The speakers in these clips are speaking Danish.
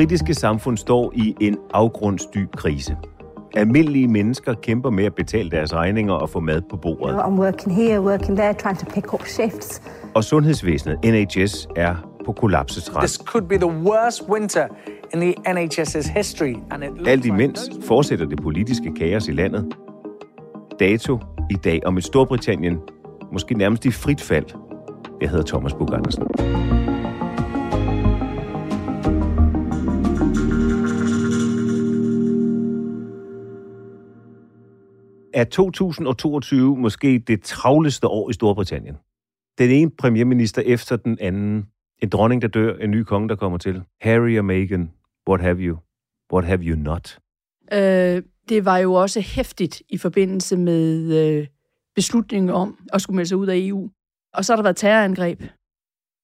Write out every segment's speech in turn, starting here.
britiske samfund står i en afgrundsdyb krise. Almindelige mennesker kæmper med at betale deres regninger og få mad på bordet. I'm working here, working there, trying to pick up shifts. Og sundhedsvæsenet, NHS, er på kollapsesrand. This could be the worst winter in the NHS's history. And it looks Alt like imens fortsætter det politiske kaos i landet. Dato i dag om et Storbritannien, måske nærmest i frit fald. Jeg hedder Thomas Bug Andersen. Er 2022 måske det travleste år i Storbritannien? Den ene premierminister efter den anden. En dronning, der dør, en ny konge, der kommer til. Harry og Meghan, what have you? What have you not? Øh, det var jo også hæftigt i forbindelse med øh, beslutningen om at skulle melde sig ud af EU. Og så har der været terrorangreb.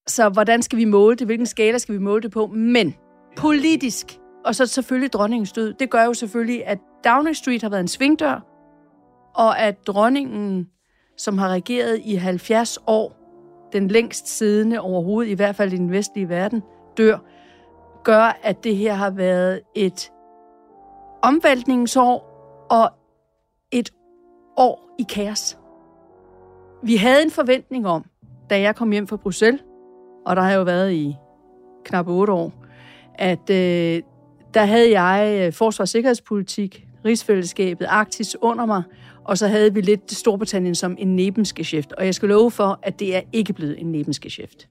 Så hvordan skal vi måle det? Hvilken skala skal vi måle det på? Men politisk, og så selvfølgelig dronningens død, det gør jo selvfølgelig, at Downing Street har været en svingdør, og at dronningen, som har regeret i 70 år, den længst siddende overhovedet, i hvert fald i den vestlige verden, dør, gør, at det her har været et omvæltningsår og et år i kaos. Vi havde en forventning om, da jeg kom hjem fra Bruxelles, og der har jeg jo været i knap otte år, at øh, der havde jeg forsvarssikkerhedspolitik, forsvars- og sikkerhedspolitik, rigsfællesskabet, Arktis under mig, og så havde vi lidt Storbritannien som en nebensgeschæft. Og jeg skal love for, at det er ikke blevet en nebensgeschæft.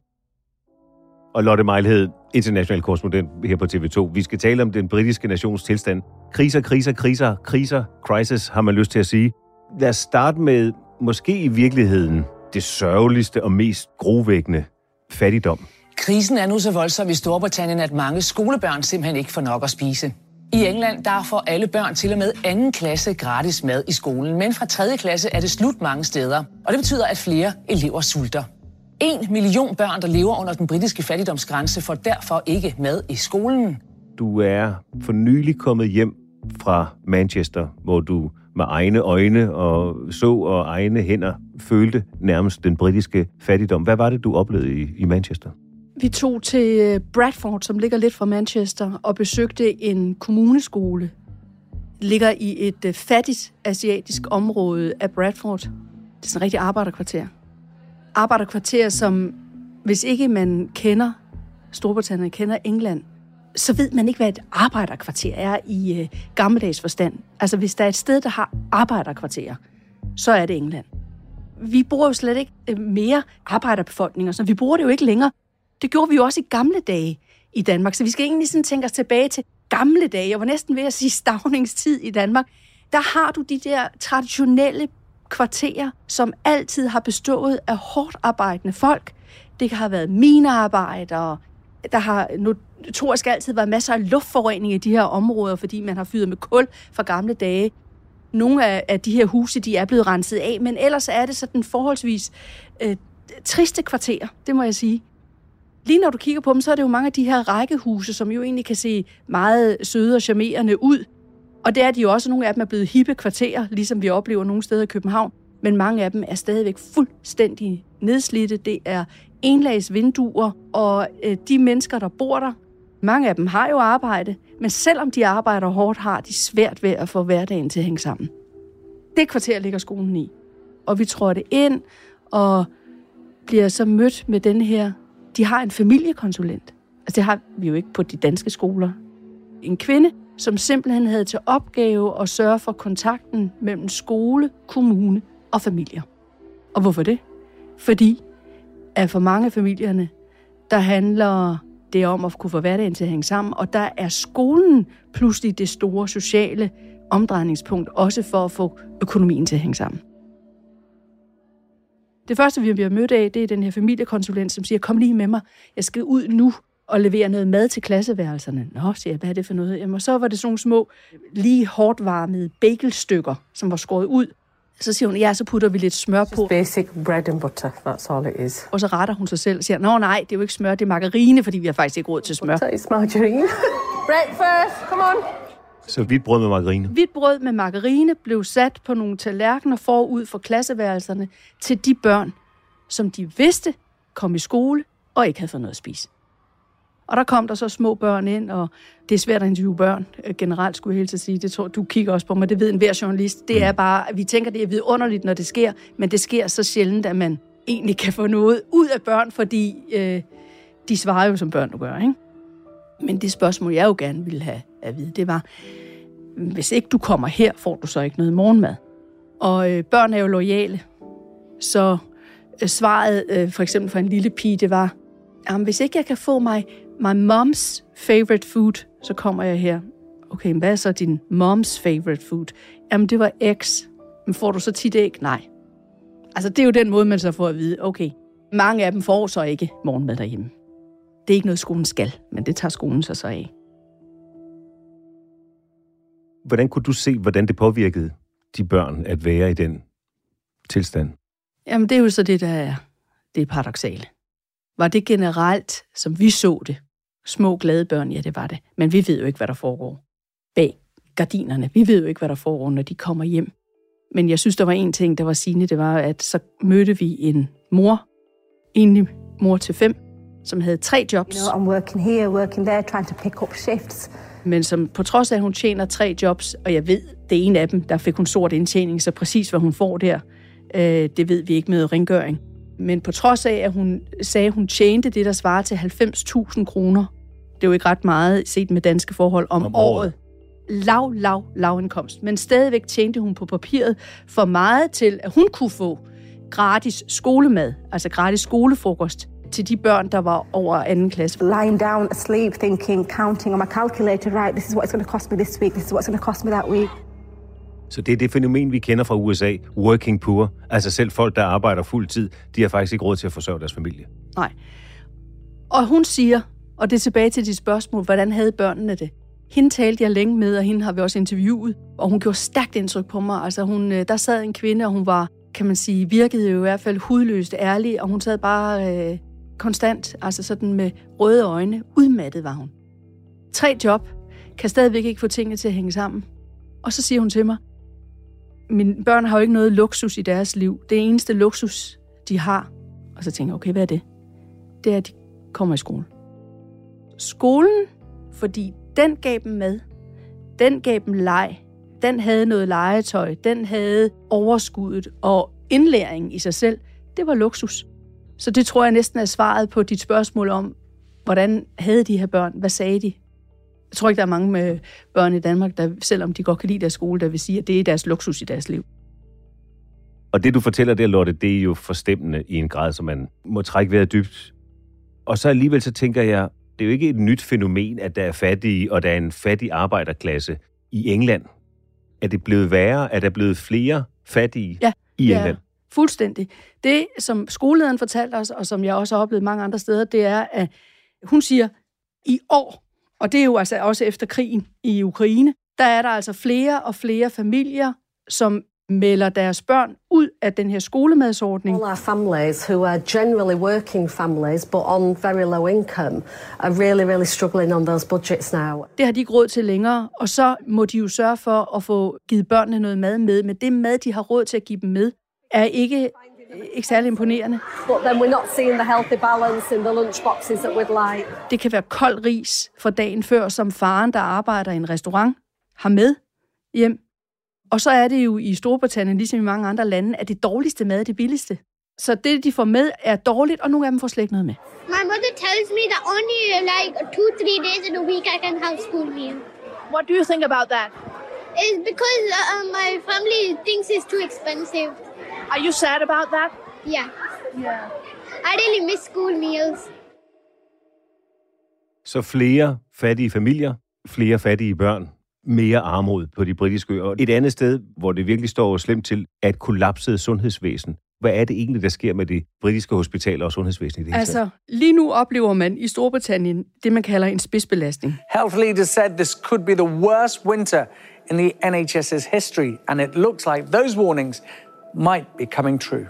og Lotte Mejlhed, international korrespondent her på TV2. Vi skal tale om den britiske nations tilstand. Kriser, kriser, kriser, kriser, crisis, har man lyst til at sige. Lad os starte med måske i virkeligheden det sørgeligste og mest grovækkende fattigdom. Krisen er nu så voldsom i Storbritannien, at mange skolebørn simpelthen ikke får nok at spise. I England der får alle børn til og med anden klasse gratis mad i skolen, men fra tredje klasse er det slut mange steder. Og det betyder, at flere elever sulter. En million børn, der lever under den britiske fattigdomsgrænse, får derfor ikke mad i skolen. Du er for nylig kommet hjem fra Manchester, hvor du med egne øjne og så og egne hænder følte nærmest den britiske fattigdom. Hvad var det, du oplevede i, i Manchester? Vi tog til øh, Bradford, som ligger lidt fra Manchester, og besøgte en kommuneskole. Ligger i et øh, fattigt asiatisk område af Bradford. Det er sådan et rigtigt arbejderkvarter. Arbejderkvarter, som hvis ikke man kender Storbritannien, kender England, så ved man ikke, hvad et arbejderkvarter er i øh, gammeldags forstand. Altså, hvis der er et sted, der har arbejderkvarterer, så er det England. Vi bruger jo slet ikke øh, mere arbejderbefolkning, så vi bruger det jo ikke længere. Det gjorde vi jo også i gamle dage i Danmark, så vi skal egentlig sådan tænke os tilbage til gamle dage. Jeg var næsten ved at sige stavningstid i Danmark. Der har du de der traditionelle kvarterer, som altid har bestået af hårdt arbejdende folk. Det har været minearbejdere, der har notorisk altid været masser af luftforurening i de her områder, fordi man har fyret med kul fra gamle dage. Nogle af, af de her huse, de er blevet renset af, men ellers er det sådan forholdsvis øh, triste kvarterer, det må jeg sige. Lige når du kigger på dem, så er det jo mange af de her rækkehuse, som jo egentlig kan se meget søde og charmerende ud. Og det er de jo også. Nogle af dem er blevet hippe kvarterer, ligesom vi oplever nogle steder i København. Men mange af dem er stadigvæk fuldstændig nedslidte. Det er enlags vinduer, og øh, de mennesker, der bor der, mange af dem har jo arbejde, men selvom de arbejder hårdt, har de svært ved at få hverdagen til at hænge sammen. Det kvarter ligger skolen i. Og vi tror det ind, og bliver så mødt med den her... De har en familiekonsulent. Altså det har vi jo ikke på de danske skoler. En kvinde, som simpelthen havde til opgave at sørge for kontakten mellem skole, kommune og familier. Og hvorfor det? Fordi at for mange af familierne, der handler det om at kunne få hverdagen til at hænge sammen, og der er skolen pludselig det store sociale omdrejningspunkt, også for at få økonomien til at hænge sammen. Det første, vi bliver mødt af, det er den her familiekonsulent, som siger, kom lige med mig, jeg skal ud nu og levere noget mad til klasseværelserne. Nå, siger jeg, hvad er det for noget? Jamen, så var det sådan nogle små, lige hårdt varmede bagelstykker, som var skåret ud. Så siger hun, ja, så putter vi lidt smør på. Just basic bread and butter, that's all it is. Og så retter hun sig selv og siger, nå nej, det er jo ikke smør, det er margarine, fordi vi har faktisk ikke råd til smør. So it's margarine. Breakfast, come on. Så hvidt brød med margarine. Hvidt brød med margarine blev sat på nogle tallerkener forud for klasseværelserne til de børn, som de vidste kom i skole og ikke havde fået noget at spise. Og der kom der så små børn ind, og det er svært at interviewe børn øh, generelt, skulle jeg helt til at sige. Det tror du kigger også på mig, det ved en hver journalist. Det er bare, at vi tænker, det er vidunderligt, når det sker, men det sker så sjældent, at man egentlig kan få noget ud af børn, fordi øh, de svarer jo som børn, du gør, ikke? Men det spørgsmål, jeg jo gerne ville have at vide, det var, hvis ikke du kommer her, får du så ikke noget morgenmad. Og øh, børn er jo lojale, så øh, svaret øh, for eksempel for en lille pige, det var, jamen, hvis ikke jeg kan få mig my mom's favorite food, så kommer jeg her. Okay, hvad er så din mom's favorite food? Jamen, det var X. Men får du så tit æg? Nej. Altså, det er jo den måde, man så får at vide, okay, mange af dem får så ikke morgenmad derhjemme. Det er ikke noget, skolen skal, men det tager skolen sig så af. Hvordan kunne du se, hvordan det påvirkede de børn at være i den tilstand? Jamen, det er jo så det, der er det er paradoxale. Var det generelt, som vi så det? Små glade børn, ja, det var det. Men vi ved jo ikke, hvad der foregår bag gardinerne. Vi ved jo ikke, hvad der foregår, når de kommer hjem. Men jeg synes, der var en ting, der var sigende, det var, at så mødte vi en mor, enlig mor til fem, som havde tre jobs. You know, I'm working here, working there, trying to pick up shifts. Men som på trods af, at hun tjener tre jobs, og jeg ved, det er en af dem, der fik hun sort indtjening, så præcis hvad hun får der, øh, det ved vi ikke med rengøring. Men på trods af, at hun sagde, at hun tjente det, der svarer til 90.000 kroner, det er jo ikke ret meget set med danske forhold om, Om om året. året. Lav, lav, lav indkomst. Men stadigvæk tjente hun på papiret for meget til, at hun kunne få gratis skolemad, altså gratis skolefrokost til de børn, der var over anden klasse. Lying down asleep, thinking, counting on my calculator, right, this is what it's going to cost me this week, this is what it's going to cost me that week. Så det er det fænomen, vi kender fra USA, working poor. Altså selv folk, der arbejder fuld tid, de har faktisk ikke råd til at forsørge deres familie. Nej. Og hun siger, og det er tilbage til dit spørgsmål, hvordan havde børnene det? Hende talte jeg længe med, og hende har vi også interviewet, og hun gjorde stærkt indtryk på mig. Altså hun, øh, der sad en kvinde, og hun var, kan man sige, virkede jo i hvert fald hudløst ærlig, og hun sad bare øh, konstant, altså sådan med røde øjne. Udmattet var hun. Tre job, kan stadigvæk ikke få tingene til at hænge sammen. Og så siger hun til mig, mine børn har jo ikke noget luksus i deres liv. Det eneste luksus, de har. Og så tænker jeg, okay, hvad er det? Det er, at de kommer i skole. Skolen, fordi den gav dem mad, den gav dem leg, den havde noget legetøj, den havde overskuddet og indlæring i sig selv. Det var luksus. Så det tror jeg næsten er svaret på dit spørgsmål om, hvordan havde de her børn? Hvad sagde de? Jeg tror ikke, der er mange med børn i Danmark, der, selvom de godt kan lide deres skole, der vil sige, at det er deres luksus i deres liv. Og det, du fortæller der, Lotte, det er jo forstemmende i en grad, som man må trække vejret dybt. Og så alligevel så tænker jeg, det er jo ikke et nyt fænomen, at der er fattige, og der er en fattig arbejderklasse i England. Er det blevet værre? Er der blevet flere fattige Ja, i England? Fuldstændig. Det, som skolelederen fortalte os, og som jeg også har oplevet mange andre steder, det er, at hun siger, i år, og det er jo altså også efter krigen i Ukraine, der er der altså flere og flere familier, som melder deres børn ud af den her skolemadsordning. All our families who are generally working families but on very low income are really, really struggling on those budgets now. Det har de ikke råd til længere, og så må de jo sørge for at få givet børnene noget mad med, men det mad, de har råd til at give dem med, er ikke, ikke særlig imponerende. But then we're not seeing the healthy balance in the lunchboxes that we'd like. Det kan være kold ris for dagen før, som faren, der arbejder i en restaurant, har med hjem. Og så er det jo i Storbritannien, ligesom i mange andre lande, at det dårligste mad er det billigste. Så det, de får med, er dårligt, og nogle af dem får slet ikke noget med. My mother tells me that only like two, three days in a week I can have school meal. What do you think about that? It's because uh, my family thinks it's too expensive. Are you sad about that? Yeah. Yeah. I really miss school meals. Så flere fattige familier, flere fattige børn, mere armod på de britiske øer. Et andet sted, hvor det virkelig står slemt til, er et kollapset sundhedsvæsen. Hvad er det egentlig, der sker med det britiske hospitaler og sundhedsvæsen i det hele Altså, lige nu oplever man i Storbritannien det, man kalder en spidsbelastning. Health leaders said this could be the worst winter in the NHS's history, and it looks like those warnings might be coming true.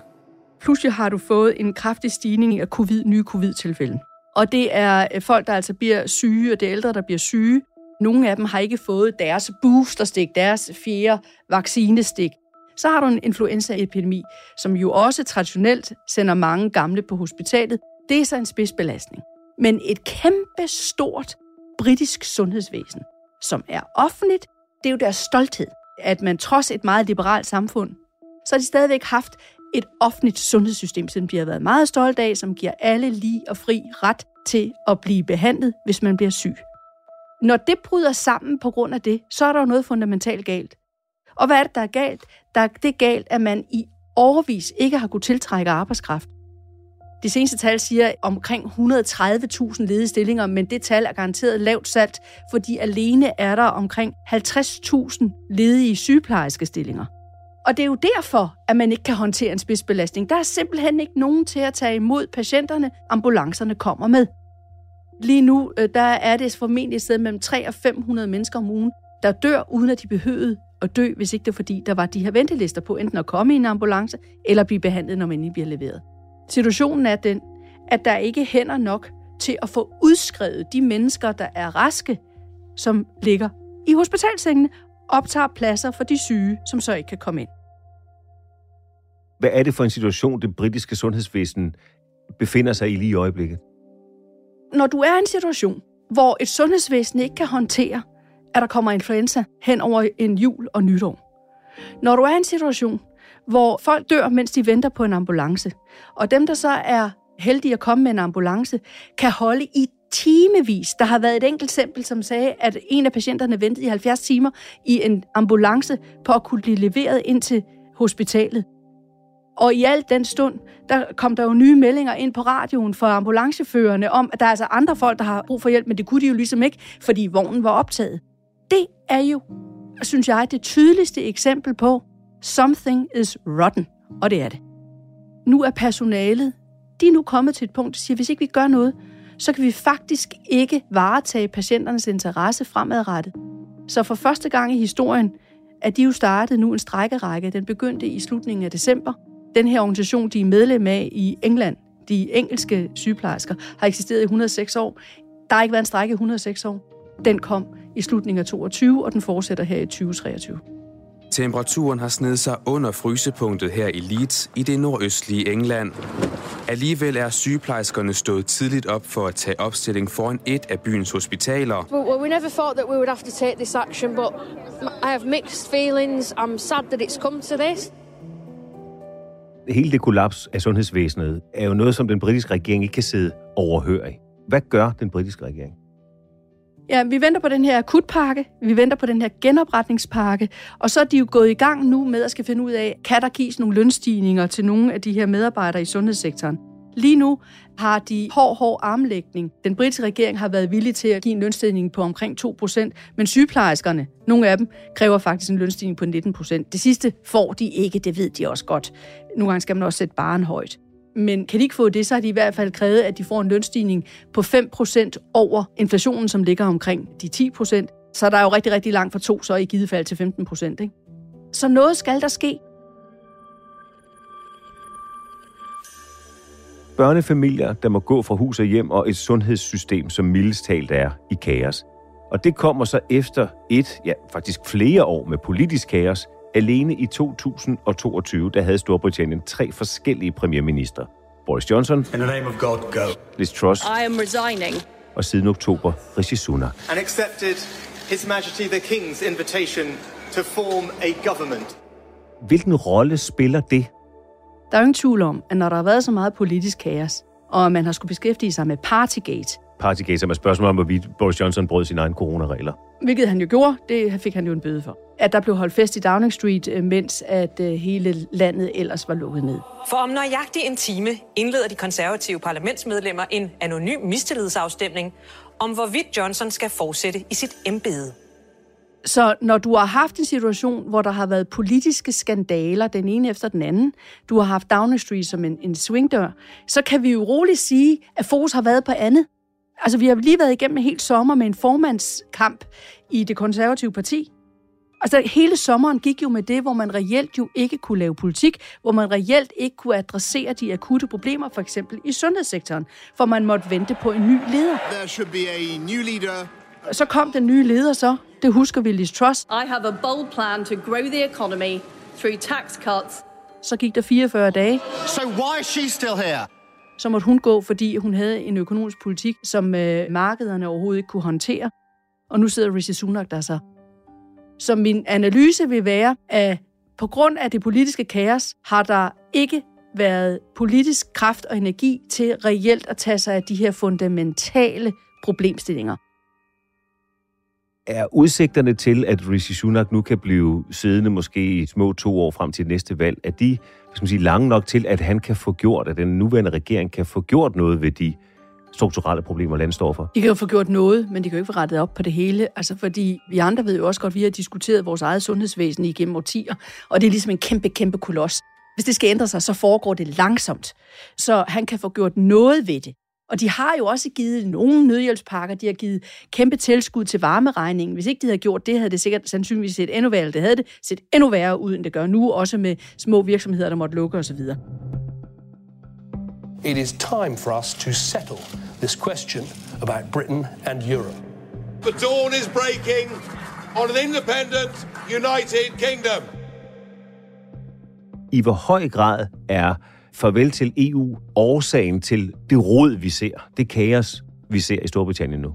Pludselig har du fået en kraftig stigning af covid, nye covid-tilfælde. Og det er øh, folk, der altså bliver syge, og det er ældre, der bliver syge. Nogle af dem har ikke fået deres boosterstik, deres fjerde vaccinestik. Så har du en influenzaepidemi, som jo også traditionelt sender mange gamle på hospitalet. Det er så en spidsbelastning. Men et kæmpe stort britisk sundhedsvæsen, som er offentligt, det er jo deres stolthed, at man trods et meget liberalt samfund, så har de stadigvæk haft et offentligt sundhedssystem, som de har været meget stolte af, som giver alle lige og fri ret til at blive behandlet, hvis man bliver syg. Når det bryder sammen på grund af det, så er der jo noget fundamentalt galt. Og hvad er det, der er galt? Der er det galt, at man i overvis ikke har kunnet tiltrække arbejdskraft. De seneste tal siger omkring 130.000 ledige stillinger, men det tal er garanteret lavt sat, fordi alene er der omkring 50.000 ledige sygeplejerske stillinger. Og det er jo derfor, at man ikke kan håndtere en spidsbelastning. Der er simpelthen ikke nogen til at tage imod patienterne, ambulancerne kommer med. Lige nu øh, der er det formentlig et sted mellem 3 og 500 mennesker om ugen, der dør, uden at de behøvede at dø, hvis ikke det er fordi, der var de her ventelister på enten at komme i en ambulance, eller blive behandlet, når man ikke bliver leveret. Situationen er den, at der ikke hænder nok til at få udskrevet de mennesker, der er raske, som ligger i hospitalsengene, optager pladser for de syge, som så ikke kan komme ind. Hvad er det for en situation, det britiske sundhedsvæsen befinder sig i lige i øjeblikket? Når du er i en situation, hvor et sundhedsvæsen ikke kan håndtere, at der kommer influenza hen over en jul og nytår. Når du er i en situation, hvor folk dør, mens de venter på en ambulance, og dem, der så er heldige at komme med en ambulance, kan holde i timevis. Der har været et enkelt eksempel, som sagde, at en af patienterne ventede i 70 timer i en ambulance på at kunne blive leveret ind til hospitalet. Og i alt den stund, der kom der jo nye meldinger ind på radioen for ambulanceførerne om, at der er altså andre folk, der har brug for hjælp, men det kunne de jo ligesom ikke, fordi vognen var optaget. Det er jo, synes jeg, det tydeligste eksempel på, something is rotten. Og det er det. Nu er personalet, de er nu kommet til et punkt, der siger, hvis ikke vi gør noget, så kan vi faktisk ikke varetage patienternes interesse fremadrettet. Så for første gang i historien er de jo startet nu en strækkerække. Den begyndte i slutningen af december. Den her organisation, de er medlem af i England, de engelske sygeplejersker, har eksisteret i 106 år. Der har ikke været en strække i 106 år. Den kom i slutningen af 22, og den fortsætter her i 2023. Temperaturen har snedet sig under frysepunktet her i Leeds i det nordøstlige England. Alligevel er sygeplejerskerne stået tidligt op for at tage opstilling foran et af byens hospitaler. Well, we never thought that we would have to take this action, but I have mixed feelings. I'm sad that it's come to this. Hele det kollaps af sundhedsvæsenet er jo noget, som den britiske regering ikke kan sidde overhørig. Hvad gør den britiske regering? Ja, vi venter på den her akutpakke, vi venter på den her genopretningspakke, og så er de jo gået i gang nu med at skal finde ud af, kan der gives nogle lønstigninger til nogle af de her medarbejdere i sundhedssektoren. Lige nu har de hård, hård armlægning. Den britiske regering har været villig til at give en lønstigning på omkring 2% men sygeplejerskerne, nogle af dem, kræver faktisk en lønstigning på 19% Det sidste får de ikke, det ved de også godt. Nogle gange skal man også sætte baren højt. Men kan de ikke få det, så har de i hvert fald krævet, at de får en lønstigning på 5% over inflationen, som ligger omkring de 10%. Så der er jo rigtig, rigtig langt fra 2, så i givet fald til 15%. Ikke? Så noget skal der ske. Børnefamilier, der må gå fra hus og hjem, og et sundhedssystem, som mildest talt er i kaos. Og det kommer så efter et, ja faktisk flere år med politisk kaos. Alene i 2022, der havde Storbritannien tre forskellige premierminister. Boris Johnson, In the name of God, go. Liz Truss I am resigning. og siden oktober Rishi Sunak. And accepted His Majesty the King's invitation to form a government. Hvilken rolle spiller det? Der er jo ingen tvivl om, at når der har været så meget politisk kaos, og man har skulle beskæftige sig med Partygate, Partygate, som er spørgsmål om, hvorvidt Boris Johnson brød sine egne coronaregler. hvilket han jo gjorde, det fik han jo en bøde for. At der blev holdt fest i Downing Street, øh, mens at øh, hele landet ellers var lukket ned. For om nøjagtig en time indleder de konservative parlamentsmedlemmer en anonym mistillidsafstemning om, hvorvidt Johnson skal fortsætte i sit embede. Så når du har haft en situation, hvor der har været politiske skandaler, den ene efter den anden, du har haft Downing Street som en, en swingdør, så kan vi jo roligt sige, at fokus har været på andet. Altså, vi har lige været igennem en helt sommer med en formandskamp i det konservative parti. Altså, hele sommeren gik jo med det, hvor man reelt jo ikke kunne lave politik, hvor man reelt ikke kunne adressere de akutte problemer, for eksempel i sundhedssektoren, for man måtte vente på en ny leder. There should be a new leader. Så kom den nye leder så, det husker vi Liz Truss, I have a bold plan to grow the economy through tax cuts. så gik der 44 dage, So why is she still here? Så måtte hun gå, fordi hun havde en økonomisk politik, som øh, markederne overhovedet ikke kunne håndtere. Og nu sidder Rishi Sunak der så. Så min analyse vil være, at på grund af det politiske kaos, har der ikke været politisk kraft og energi til reelt at tage sig af de her fundamentale problemstillinger. Er udsigterne til, at Rishi Sunak nu kan blive siddende måske i små to år frem til næste valg, er de hvad skal man sige, lange nok til, at han kan få gjort, at den nuværende regering kan få gjort noget ved de strukturelle problemer, landet står for? De kan jo få gjort noget, men de kan jo ikke få rettet op på det hele. Altså fordi vi andre ved jo også godt, at vi har diskuteret vores eget sundhedsvæsen igennem årtier, og det er ligesom en kæmpe, kæmpe koloss. Hvis det skal ændre sig, så foregår det langsomt. Så han kan få gjort noget ved det. Og de har jo også givet nogle nødhjælpspakker, de har givet kæmpe tilskud til varmeregningen. Hvis ikke de havde gjort det, havde det sikkert sandsynligvis set endnu værre. Det havde det set endnu værre ud, end det gør nu, også med små virksomheder, der måtte lukke osv. It is time for us to settle this question about Britain and Europe. The dawn is breaking on an independent, united kingdom. I hvor høj grad er farvel til EU årsagen til det rod, vi ser, det kaos, vi ser i Storbritannien nu?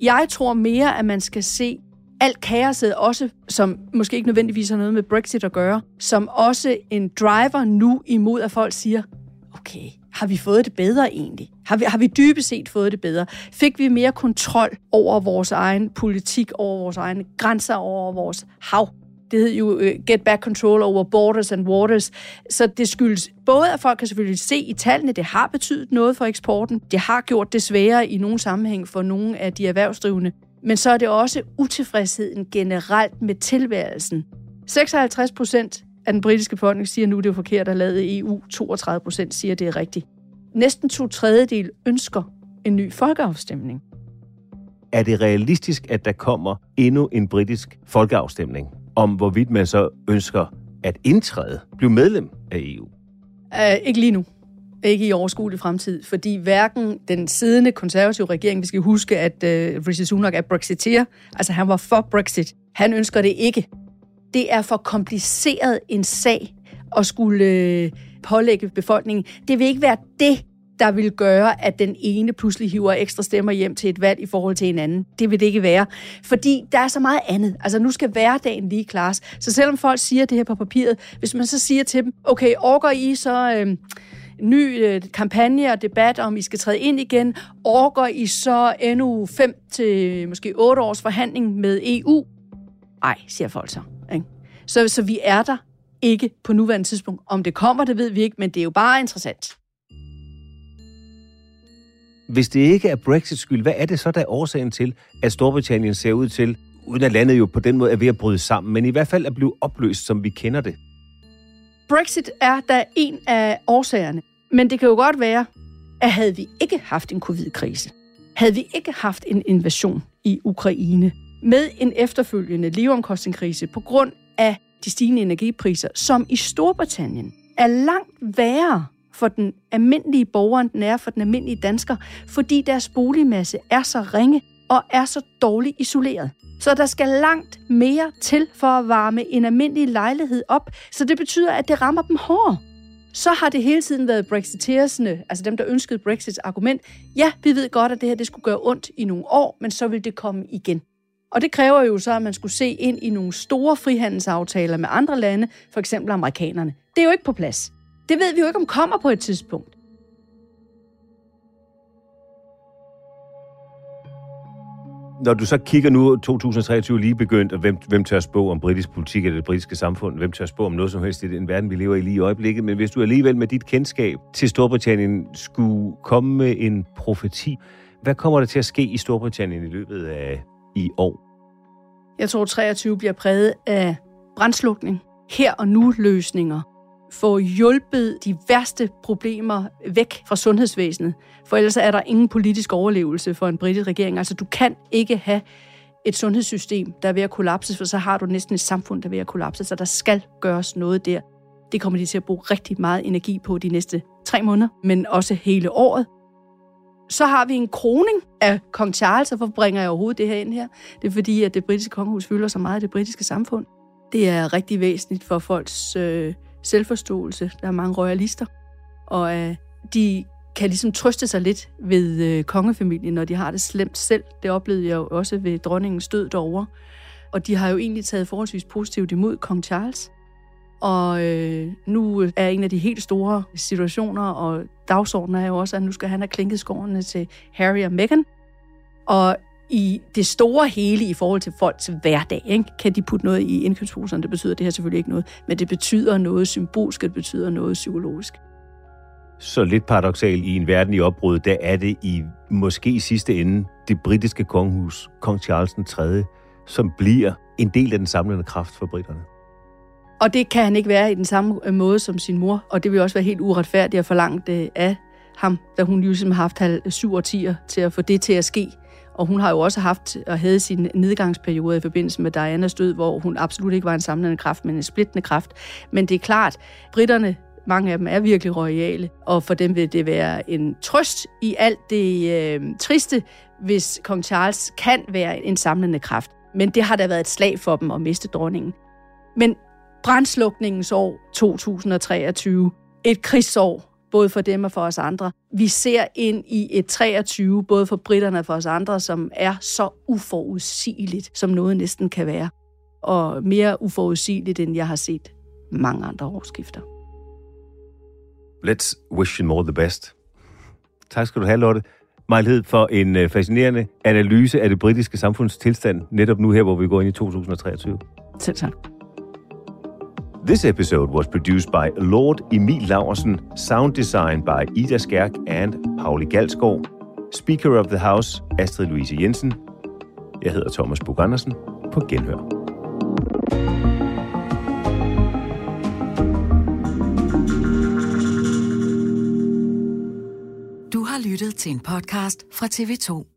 Jeg tror mere, at man skal se alt kaoset også, som måske ikke nødvendigvis har noget med Brexit at gøre, som også en driver nu imod, at folk siger, okay, har vi fået det bedre egentlig? Har vi, har vi dybest set fået det bedre? Fik vi mere kontrol over vores egen politik, over vores egne grænser, over vores hav? Det hed jo uh, Get Back Control over Borders and Waters. Så det skyldes både, at folk kan selvfølgelig se i tallene, det har betydet noget for eksporten. Det har gjort det sværere i nogle sammenhæng for nogle af de erhvervsdrivende. Men så er det også utilfredsheden generelt med tilværelsen. 56 procent af den britiske befolkning siger nu, det er forkert at lade EU. 32 procent siger, det er rigtigt. Næsten to tredjedel ønsker en ny folkeafstemning. Er det realistisk, at der kommer endnu en britisk folkeafstemning om, hvorvidt man så ønsker at indtræde, blive medlem af EU? Uh, øh, ikke lige nu. Ikke i overskuelig fremtid, fordi hverken den siddende konservative regering, vi skal huske, at uh, Rishi Sunak er brexiteer, altså han var for Brexit, han ønsker det ikke. Det er for kompliceret en sag at skulle øh, pålægge befolkningen. Det vil ikke være det, der vil gøre, at den ene pludselig hiver ekstra stemmer hjem til et valg i forhold til en anden. Det vil det ikke være. Fordi der er så meget andet. Altså nu skal hverdagen lige klares. Så selvom folk siger det her på papiret, hvis man så siger til dem, okay, overgår I så... Øh, ny øh, kampagne og debat om, I skal træde ind igen. Overgår I så endnu 5 til måske 8 års forhandling med EU? Nej, siger folk så. Ikke? Så, så vi er der ikke på nuværende tidspunkt. Om det kommer, det ved vi ikke, men det er jo bare interessant. Hvis det ikke er Brexit skyld, hvad er det så, der er årsagen til, at Storbritannien ser ud til, uden at landet jo på den måde er ved at bryde sammen, men i hvert fald at blive opløst, som vi kender det? Brexit er da en af årsagerne. Men det kan jo godt være, at havde vi ikke haft en covid-krise, havde vi ikke haft en invasion i Ukraine, med en efterfølgende leveomkostningskrise på grund af de stigende energipriser, som i Storbritannien er langt værre for den almindelige borger, end den er for den almindelige dansker, fordi deres boligmasse er så ringe og er så dårligt isoleret. Så der skal langt mere til for at varme en almindelig lejlighed op, så det betyder, at det rammer dem hårdere. Så har det hele tiden været brexiteersne, altså dem, der ønskede Brexits argument. Ja, vi ved godt, at det her det skulle gøre ondt i nogle år, men så vil det komme igen. Og det kræver jo så, at man skulle se ind i nogle store frihandelsaftaler med andre lande, for eksempel amerikanerne. Det er jo ikke på plads. Det ved vi jo ikke, om kommer på et tidspunkt. Når du så kigger nu, 2023 lige begyndt, og hvem, hvem tør spå om britisk politik eller det britiske samfund, hvem tør spå om noget som helst i den verden, vi lever i lige i øjeblikket, men hvis du alligevel med dit kendskab til Storbritannien skulle komme med en profeti, hvad kommer der til at ske i Storbritannien i løbet af i år? Jeg tror, 23 bliver præget af brandslukning, her og nu løsninger, få hjulpet de værste problemer væk fra sundhedsvæsenet. For ellers er der ingen politisk overlevelse for en britisk regering. Altså, du kan ikke have et sundhedssystem, der er ved at kollapse, for så har du næsten et samfund, der er ved at kollapse. Så der skal gøres noget der. Det kommer de til at bruge rigtig meget energi på de næste tre måneder, men også hele året. Så har vi en kroning af kong Charles, og hvorfor bringer jeg overhovedet det her ind her? Det er fordi, at det britiske kongehus fylder så meget af det britiske samfund. Det er rigtig væsentligt for folks øh, selvforståelse. Der er mange royalister, og øh, de kan ligesom trøste sig lidt ved øh, kongefamilien, når de har det slemt selv. Det oplevede jeg jo også ved dronningens død derovre. Og de har jo egentlig taget forholdsvis positivt imod kong Charles. Og øh, nu er en af de helt store situationer og dagsordner er jo også, at nu skal han have klinket skårene til Harry og Meghan. Og i det store hele i forhold til folks hverdag, ikke? kan de putte noget i indkøbsposerne. Det betyder det her selvfølgelig ikke noget, men det betyder noget symbolsk, det betyder noget psykologisk. Så lidt paradoxalt i en verden i opbrud, der er det i måske i sidste ende det britiske kongehus, kong Charles den 3., som bliver en del af den samlende kraft for britterne. Og det kan han ikke være i den samme øh, måde som sin mor, og det vil også være helt uretfærdigt at forlange det af ham, da hun ligesom har haft syv årtier til at få det til at ske. Og hun har jo også haft og havde sin nedgangsperiode i forbindelse med Dianas død, hvor hun absolut ikke var en samlende kraft, men en splittende kraft. Men det er klart, britterne mange af dem er virkelig royale, og for dem vil det være en trøst i alt det øh, triste, hvis kong Charles kan være en samlende kraft. Men det har da været et slag for dem at miste dronningen. Men Brandslukningens år 2023. Et krigsår, både for dem og for os andre. Vi ser ind i et 23, både for britterne og for os andre, som er så uforudsigeligt, som noget næsten kan være. Og mere uforudsigeligt, end jeg har set mange andre årsskifter. Let's wish you more the best. Tak skal du have, Lotte. Mejlhed for en øh, fascinerende analyse af det britiske samfunds tilstand, netop nu her, hvor vi går ind i 2023. Selv tak. This episode was produced by Lord Emil Laursen, sound design by Ida Skærk and Pauli Galsgaard, Speaker of the House Astrid Louise Jensen. Jeg hedder Thomas Bug Andersen. På genhør. Du har lyttet til en podcast fra TV2.